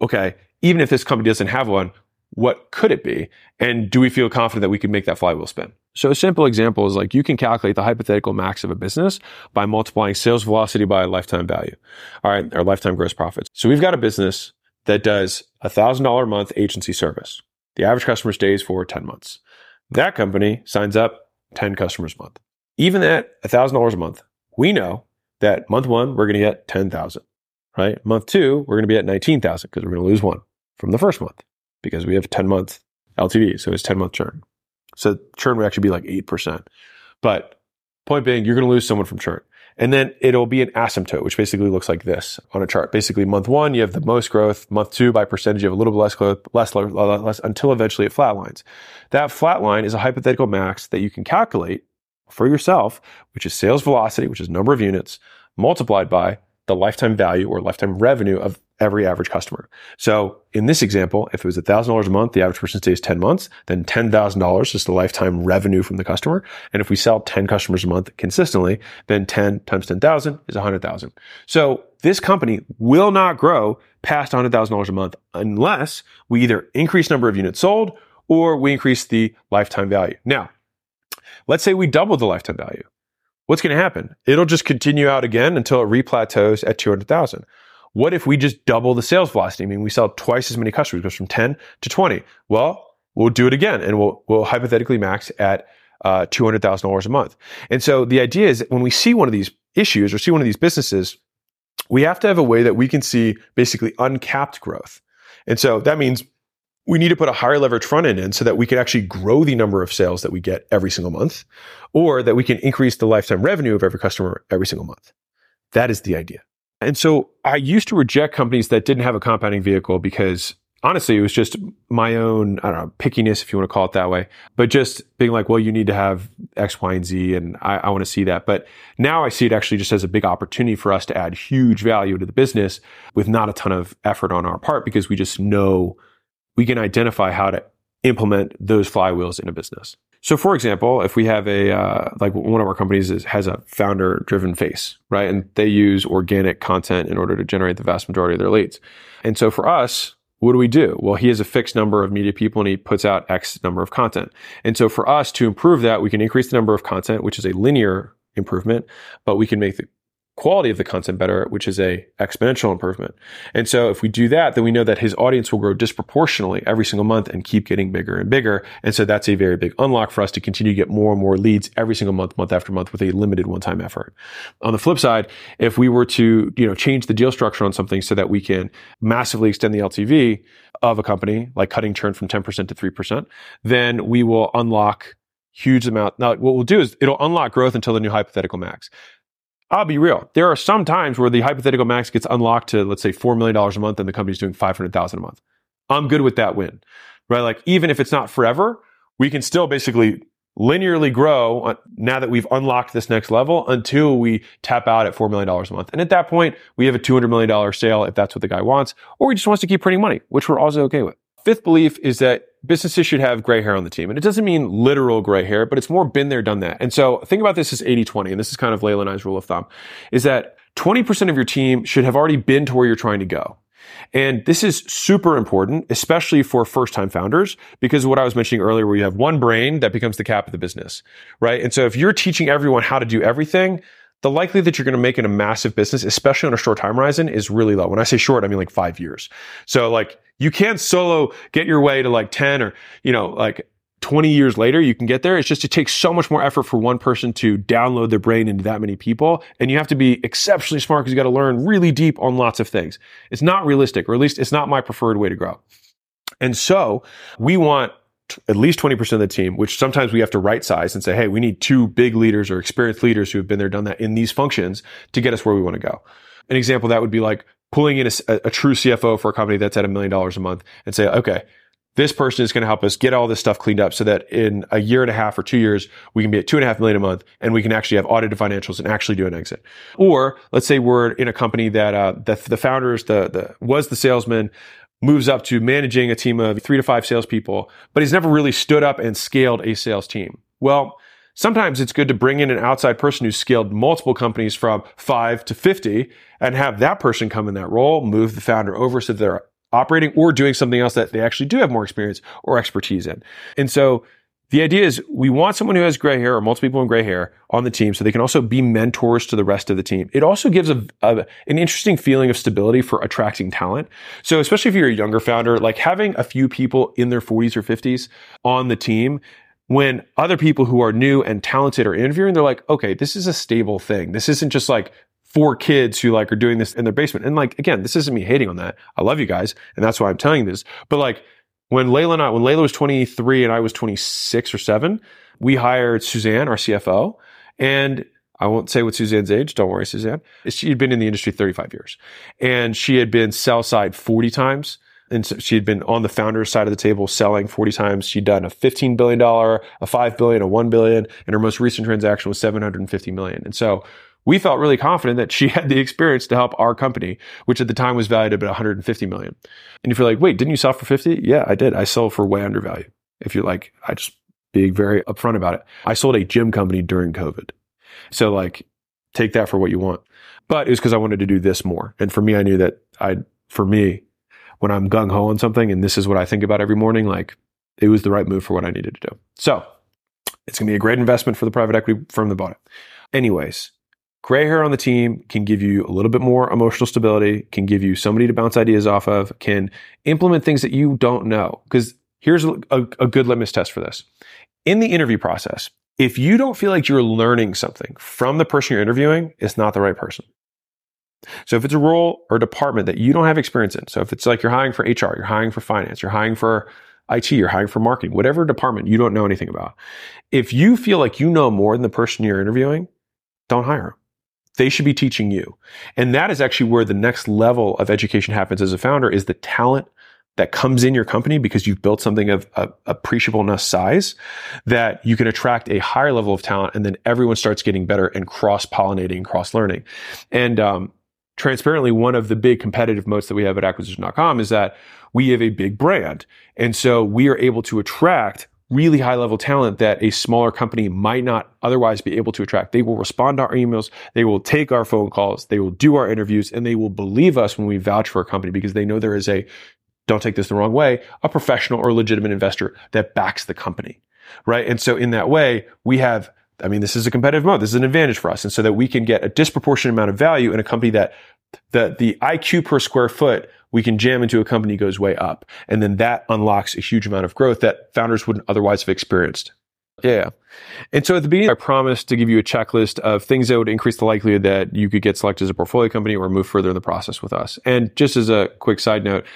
okay, even if this company doesn't have one, what could it be? And do we feel confident that we can make that flywheel spin? So a simple example is like you can calculate the hypothetical max of a business by multiplying sales velocity by lifetime value. All right, or lifetime gross profits. So we've got a business that does a thousand dollar a month agency service. The average customer stays for 10 months. That company signs up 10 customers a month. Even at a thousand dollars a month, we know that month one, we're going to get 10,000 right? Month two, we're going to be at 19,000 because we're going to lose one from the first month because we have 10 month LTV. So it's 10 month churn. So churn would actually be like 8%. But point being, you're going to lose someone from churn. And then it'll be an asymptote, which basically looks like this on a chart. Basically, month one, you have the most growth. Month two, by percentage, you have a little bit less growth, less, less, less, until eventually it flatlines. That flat line is a hypothetical max that you can calculate for yourself, which is sales velocity, which is number of units multiplied by the lifetime value or lifetime revenue of every average customer. So in this example, if it was $1,000 a month, the average person stays 10 months, then $10,000 is the lifetime revenue from the customer. And if we sell 10 customers a month consistently, then 10 times 10,000 is 100,000. So this company will not grow past $100,000 a month unless we either increase number of units sold or we increase the lifetime value. Now, let's say we double the lifetime value what's going to happen? It'll just continue out again until it replateaus at 200,000. What if we just double the sales velocity? I mean, we sell twice as many customers, goes from 10 to 20. Well, we'll do it again and we'll, we'll hypothetically max at uh, $200,000 a month. And so the idea is that when we see one of these issues or see one of these businesses, we have to have a way that we can see basically uncapped growth. And so that means we need to put a higher leverage front end in so that we can actually grow the number of sales that we get every single month, or that we can increase the lifetime revenue of every customer every single month. That is the idea. And so I used to reject companies that didn't have a compounding vehicle because honestly, it was just my own, I don't know, pickiness, if you want to call it that way, but just being like, well, you need to have X, Y, and Z. And I, I want to see that. But now I see it actually just as a big opportunity for us to add huge value to the business with not a ton of effort on our part because we just know we can identify how to implement those flywheels in a business. So, for example, if we have a uh, like one of our companies is, has a founder-driven face, right, and they use organic content in order to generate the vast majority of their leads, and so for us, what do we do? Well, he has a fixed number of media people and he puts out X number of content. And so for us to improve that, we can increase the number of content, which is a linear improvement, but we can make the quality of the content better, which is a exponential improvement. And so if we do that, then we know that his audience will grow disproportionately every single month and keep getting bigger and bigger. And so that's a very big unlock for us to continue to get more and more leads every single month, month after month with a limited one-time effort. On the flip side, if we were to, you know, change the deal structure on something so that we can massively extend the LTV of a company, like cutting churn from 10% to 3%, then we will unlock huge amount. Now, what we'll do is it'll unlock growth until the new hypothetical max. I'll be real. There are some times where the hypothetical max gets unlocked to, let's say, $4 million a month and the company's doing 500,000 a month. I'm good with that win, right? Like, even if it's not forever, we can still basically linearly grow now that we've unlocked this next level until we tap out at $4 million a month. And at that point, we have a $200 million sale if that's what the guy wants, or he just wants to keep printing money, which we're also okay with. Fifth belief is that businesses should have gray hair on the team. And it doesn't mean literal gray hair, but it's more been there, done that. And so think about this as 80-20. And this is kind of Leila and I's rule of thumb is that 20% of your team should have already been to where you're trying to go. And this is super important, especially for first time founders, because what I was mentioning earlier, where you have one brain that becomes the cap of the business, right? And so if you're teaching everyone how to do everything, the likelihood that you're going to make it a massive business, especially on a short time horizon, is really low. When I say short, I mean like five years. So like you can't solo get your way to like 10 or, you know, like 20 years later, you can get there. It's just, it takes so much more effort for one person to download their brain into that many people. And you have to be exceptionally smart because you got to learn really deep on lots of things. It's not realistic, or at least it's not my preferred way to grow. And so we want at least 20% of the team, which sometimes we have to right size and say, Hey, we need two big leaders or experienced leaders who have been there, done that in these functions to get us where we want to go. An example that would be like pulling in a, a true CFO for a company that's at a million dollars a month and say, okay, this person is going to help us get all this stuff cleaned up so that in a year and a half or two years, we can be at two and a half million a month and we can actually have audited financials and actually do an exit. Or let's say we're in a company that, uh, the, the founders, the, the, was the salesman, moves up to managing a team of three to five salespeople, but he's never really stood up and scaled a sales team. Well, sometimes it's good to bring in an outside person who's scaled multiple companies from five to 50 and have that person come in that role, move the founder over so they're operating or doing something else that they actually do have more experience or expertise in. And so the idea is we want someone who has gray hair or multiple people in gray hair on the team so they can also be mentors to the rest of the team. It also gives a, a, an interesting feeling of stability for attracting talent. So especially if you're a younger founder, like having a few people in their 40s or 50s on the team when other people who are new and talented are interviewing, they're like, okay, this is a stable thing. This isn't just like four kids who like are doing this in their basement. And like, again, this isn't me hating on that. I love you guys. And that's why I'm telling this. But like, when Leila and I, when Leila was 23 and I was 26 or seven, we hired Suzanne, our CFO, and I won't say what Suzanne's age. Don't worry, Suzanne. She had been in the industry 35 years and she had been sell side 40 times. And so she had been on the founder's side of the table selling 40 times. She'd done a $15 billion, a 5 billion, a 1 billion, and her most recent transaction was 750 million. And so we felt really confident that she had the experience to help our company, which at the time was valued at about 150 million. And if you're like, wait, didn't you sell for 50? Yeah, I did. I sold for way undervalued. If you're like, I just being very upfront about it. I sold a gym company during COVID. So like, take that for what you want. But it was because I wanted to do this more. And for me, I knew that I, for me, when I'm gung ho on something and this is what I think about every morning, like it was the right move for what I needed to do. So it's going to be a great investment for the private equity firm that bought it. Anyways, Gray hair on the team can give you a little bit more emotional stability, can give you somebody to bounce ideas off of, can implement things that you don't know. Because here's a, a, a good litmus test for this. In the interview process, if you don't feel like you're learning something from the person you're interviewing, it's not the right person. So if it's a role or department that you don't have experience in, so if it's like you're hiring for HR, you're hiring for finance, you're hiring for IT, you're hiring for marketing, whatever department you don't know anything about. If you feel like you know more than the person you're interviewing, don't hire them. They should be teaching you. And that is actually where the next level of education happens as a founder is the talent that comes in your company because you've built something of appreciable enough size that you can attract a higher level of talent and then everyone starts getting better and cross pollinating, cross learning. And, um, transparently, one of the big competitive moats that we have at acquisition.com is that we have a big brand. And so we are able to attract really high level talent that a smaller company might not otherwise be able to attract. They will respond to our emails. They will take our phone calls. They will do our interviews and they will believe us when we vouch for a company because they know there is a, don't take this the wrong way, a professional or legitimate investor that backs the company. Right. And so in that way, we have I mean, this is a competitive moat. This is an advantage for us. And so that we can get a disproportionate amount of value in a company that the, the IQ per square foot we can jam into a company goes way up. And then that unlocks a huge amount of growth that founders wouldn't otherwise have experienced. Yeah. And so at the beginning, I promised to give you a checklist of things that would increase the likelihood that you could get selected as a portfolio company or move further in the process with us. And just as a quick side note,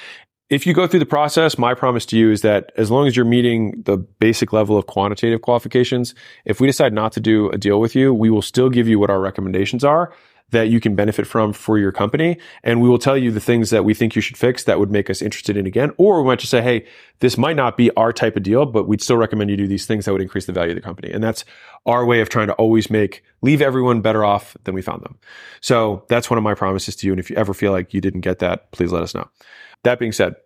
if you go through the process, my promise to you is that as long as you're meeting the basic level of quantitative qualifications, if we decide not to do a deal with you, we will still give you what our recommendations are that you can benefit from for your company. And we will tell you the things that we think you should fix that would make us interested in again. Or we might just say, Hey, this might not be our type of deal, but we'd still recommend you do these things that would increase the value of the company. And that's our way of trying to always make, leave everyone better off than we found them. So that's one of my promises to you. And if you ever feel like you didn't get that, please let us know. That being said,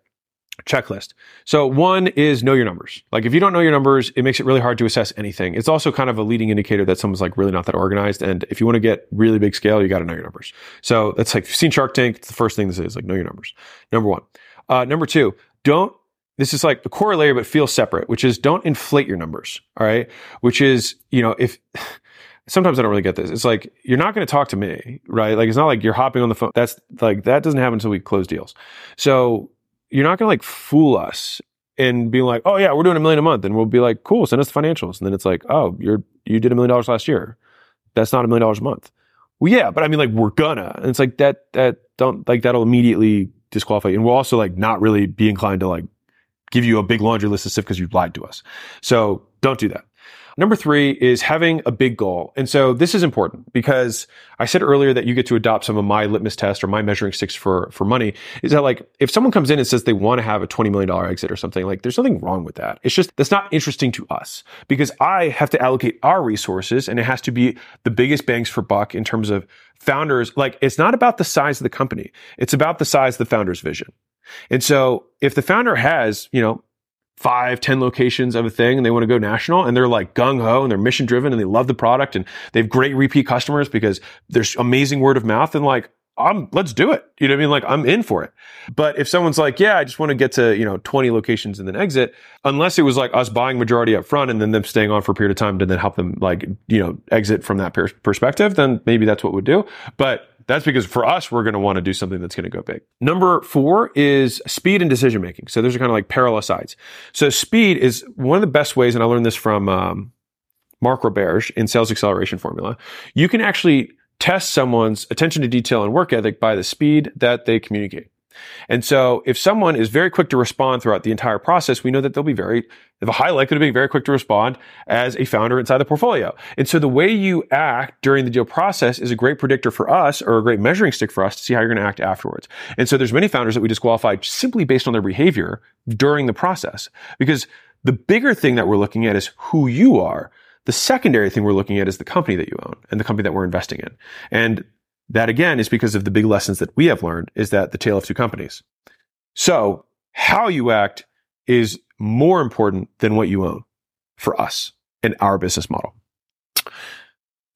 checklist. So one is know your numbers. Like if you don't know your numbers, it makes it really hard to assess anything. It's also kind of a leading indicator that someone's like really not that organized. And if you want to get really big scale, you got to know your numbers. So that's like, if you've seen Shark Tank, it's the first thing this is like know your numbers. Number one. Uh, number two, don't, this is like the layer, but feel separate, which is don't inflate your numbers. All right. Which is, you know, if, sometimes I don't really get this. It's like, you're not going to talk to me, right? Like, it's not like you're hopping on the phone. That's like, that doesn't happen until we close deals. So you're not going to like fool us and be like, oh yeah, we're doing a million a month. And we'll be like, cool, send us the financials. And then it's like, oh, you're, you did a million dollars last year. That's not a million dollars a month. Well, yeah, but I mean, like, we're gonna. And it's like that, that don't, like, that'll immediately disqualify you. And we'll also like not really be inclined to like give you a big laundry list of stuff because you lied to us. So don't do that. Number three is having a big goal. And so this is important because I said earlier that you get to adopt some of my litmus test or my measuring sticks for, for money is that like, if someone comes in and says they want to have a $20 million exit or something, like there's nothing wrong with that. It's just, that's not interesting to us because I have to allocate our resources and it has to be the biggest bangs for buck in terms of founders. Like it's not about the size of the company. It's about the size of the founder's vision. And so if the founder has, you know, five, ten locations of a thing and they want to go national and they're like gung ho and they're mission driven and they love the product and they have great repeat customers because there's amazing word of mouth and like, I'm, let's do it. You know what I mean? Like I'm in for it. But if someone's like, yeah, I just want to get to, you know, 20 locations and then exit, unless it was like us buying majority up front and then them staying on for a period of time to then help them like, you know, exit from that per- perspective, then maybe that's what we'd do. But that's because for us, we're going to want to do something that's going to go big. Number four is speed and decision making. So those are kind of like parallel sides. So speed is one of the best ways, and I learned this from um, Mark Roberge in Sales Acceleration Formula. You can actually test someone's attention to detail and work ethic by the speed that they communicate. And so if someone is very quick to respond throughout the entire process, we know that they'll be very, they have a high likelihood of being very quick to respond as a founder inside the portfolio. And so the way you act during the deal process is a great predictor for us or a great measuring stick for us to see how you're going to act afterwards. And so there's many founders that we disqualify simply based on their behavior during the process because the bigger thing that we're looking at is who you are. The secondary thing we're looking at is the company that you own and the company that we're investing in. And that again is because of the big lessons that we have learned is that the tale of two companies. So how you act is more important than what you own for us in our business model.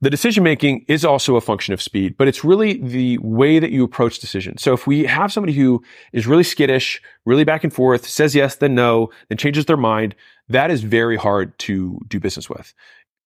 The decision making is also a function of speed, but it's really the way that you approach decisions. So if we have somebody who is really skittish, really back and forth, says yes, then no, then changes their mind, that is very hard to do business with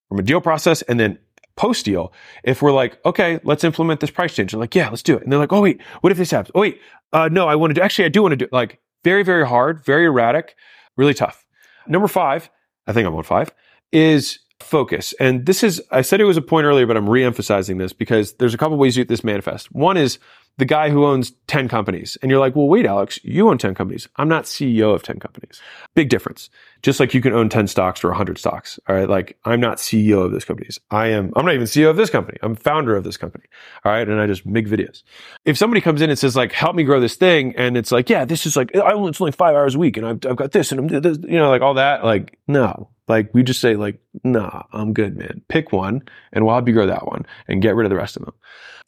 from a deal process and then post deal, if we're like, okay, let's implement this price change. They're like, yeah, let's do it. And they're like, oh, wait, what if this happens? Oh, wait, uh, no, I want to do, actually, I do want to do like very, very hard, very erratic, really tough. Number five, I think I'm on five, is focus. And this is, I said it was a point earlier, but I'm re-emphasizing this because there's a couple ways you get this manifest. One is the guy who owns 10 companies. And you're like, well, wait, Alex, you own 10 companies. I'm not CEO of 10 companies. Big difference. Just like you can own 10 stocks or 100 stocks. All right. Like I'm not CEO of this companies. I am, I'm not even CEO of this company. I'm founder of this company. All right. And I just make videos. If somebody comes in and says like, help me grow this thing. And it's like, yeah, this is like, I it's only five hours a week and I've, I've got this and I'm, this, you know, like all that. Like, no, like we just say like, nah, I'm good, man. Pick one and we'll help you grow that one and get rid of the rest of them.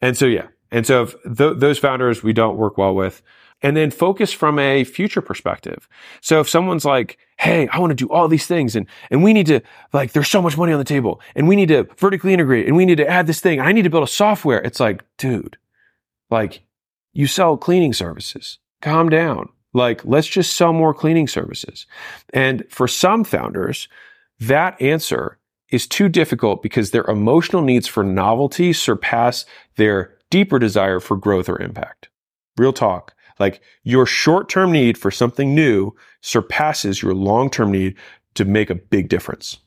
And so, yeah, and so th- those founders we don't work well with. And then focus from a future perspective. So if someone's like, Hey, I want to do all these things and, and we need to, like, there's so much money on the table and we need to vertically integrate and we need to add this thing. I need to build a software. It's like, dude, like you sell cleaning services. Calm down. Like, let's just sell more cleaning services. And for some founders, that answer is too difficult because their emotional needs for novelty surpass their deeper desire for growth or impact. Real talk. Like your short term need for something new surpasses your long term need to make a big difference.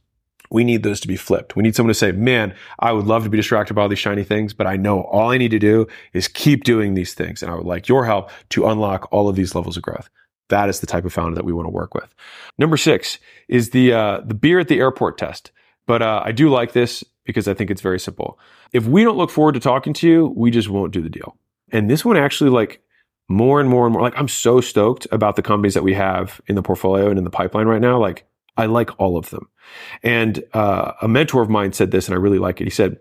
We need those to be flipped. We need someone to say, man, I would love to be distracted by all these shiny things, but I know all I need to do is keep doing these things. And I would like your help to unlock all of these levels of growth. That is the type of founder that we want to work with. Number six is the, uh, the beer at the airport test. But, uh, I do like this because I think it's very simple. If we don't look forward to talking to you, we just won't do the deal. And this one actually like more and more and more, like I'm so stoked about the companies that we have in the portfolio and in the pipeline right now. Like I like all of them. And uh, a mentor of mine said this, and I really like it. He said,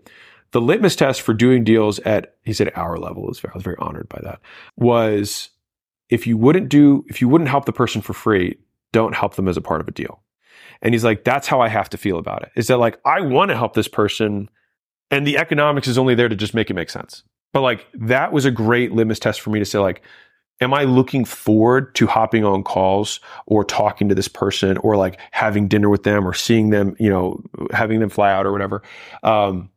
the litmus test for doing deals at, he said, our level is, I was very honored by that, was if you wouldn't do, if you wouldn't help the person for free, don't help them as a part of a deal. And he's like, that's how I have to feel about it. Is that like, I want to help this person and the economics is only there to just make it make sense. But like, that was a great litmus test for me to say like, am I looking forward to hopping on calls or talking to this person or like having dinner with them or seeing them, you know, having them fly out or whatever? Um,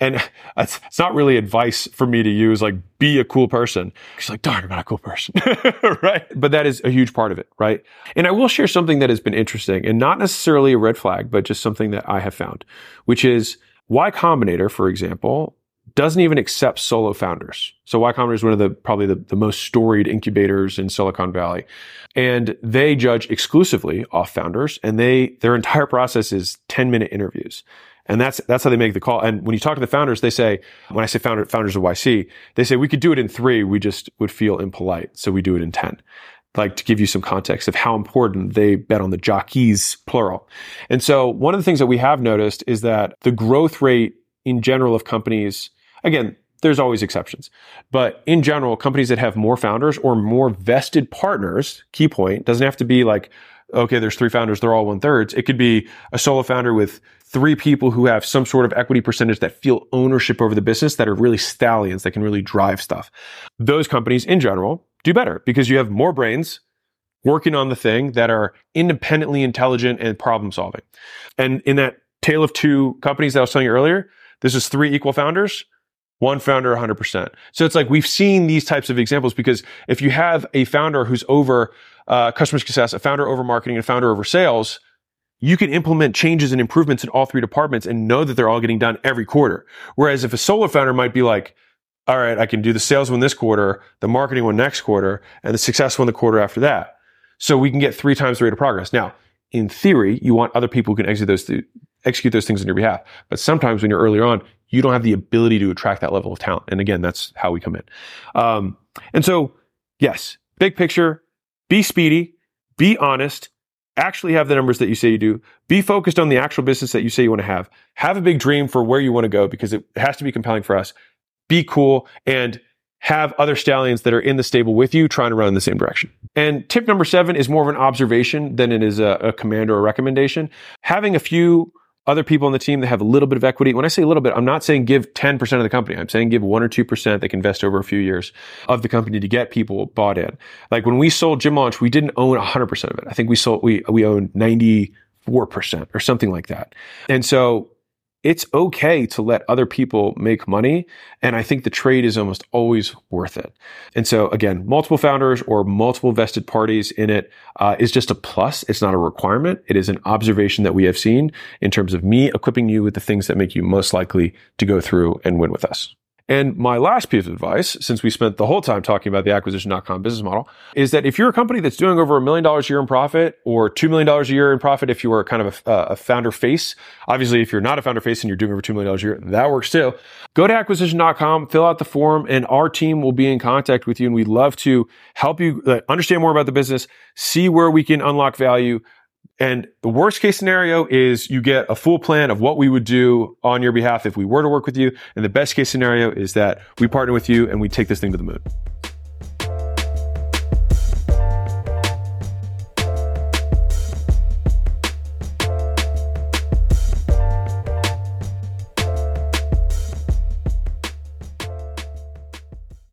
and it's, it's not really advice for me to use, like, be a cool person. She's like, darn, I'm not a cool person. right. But that is a huge part of it. Right. And I will share something that has been interesting and not necessarily a red flag, but just something that I have found, which is Y Combinator, for example, doesn't even accept solo founders. So Y Combinator is one of the probably the, the most storied incubators in Silicon Valley. And they judge exclusively off founders and they their entire process is 10 minute interviews. And that's that's how they make the call. And when you talk to the founders, they say, when I say founder, founders of YC, they say we could do it in three, we just would feel impolite. So we do it in 10 like to give you some context of how important they bet on the jockeys plural. And so one of the things that we have noticed is that the growth rate in general of companies Again, there's always exceptions. But in general, companies that have more founders or more vested partners, key point, doesn't have to be like, okay, there's three founders, they're all one thirds. It could be a solo founder with three people who have some sort of equity percentage that feel ownership over the business that are really stallions that can really drive stuff. Those companies in general do better because you have more brains working on the thing that are independently intelligent and problem solving. And in that tale of two companies that I was telling you earlier, this is three equal founders one founder 100%. So it's like we've seen these types of examples because if you have a founder who's over uh, customer success, a founder over marketing, a founder over sales, you can implement changes and improvements in all three departments and know that they're all getting done every quarter. Whereas if a solo founder might be like, all right, I can do the sales one this quarter, the marketing one next quarter, and the success one the quarter after that. So we can get three times the rate of progress. Now, in theory, you want other people who can execute those, th- execute those things on your behalf. But sometimes when you're earlier on, you don't have the ability to attract that level of talent. And again, that's how we come in. Um, and so, yes, big picture, be speedy, be honest, actually have the numbers that you say you do, be focused on the actual business that you say you want to have, have a big dream for where you want to go because it has to be compelling for us, be cool, and have other stallions that are in the stable with you trying to run in the same direction. And tip number seven is more of an observation than it is a, a command or a recommendation. Having a few other people on the team that have a little bit of equity. When I say a little bit, I'm not saying give 10% of the company. I'm saying give one or 2% they can invest over a few years of the company to get people bought in. Like when we sold Gym Launch, we didn't own 100% of it. I think we sold, we, we owned 94% or something like that. And so it's okay to let other people make money. And I think the trade is almost always worth it. And so again, multiple founders or multiple vested parties in it uh, is just a plus. It's not a requirement. It is an observation that we have seen in terms of me equipping you with the things that make you most likely to go through and win with us. And my last piece of advice, since we spent the whole time talking about the acquisition.com business model, is that if you're a company that's doing over a million dollars a year in profit or $2 million a year in profit, if you are kind of a, a, founder face, obviously if you're not a founder face and you're doing over $2 million a year, that works too. Go to acquisition.com, fill out the form, and our team will be in contact with you. And we'd love to help you uh, understand more about the business, see where we can unlock value, and the worst case scenario is you get a full plan of what we would do on your behalf if we were to work with you. And the best case scenario is that we partner with you and we take this thing to the moon.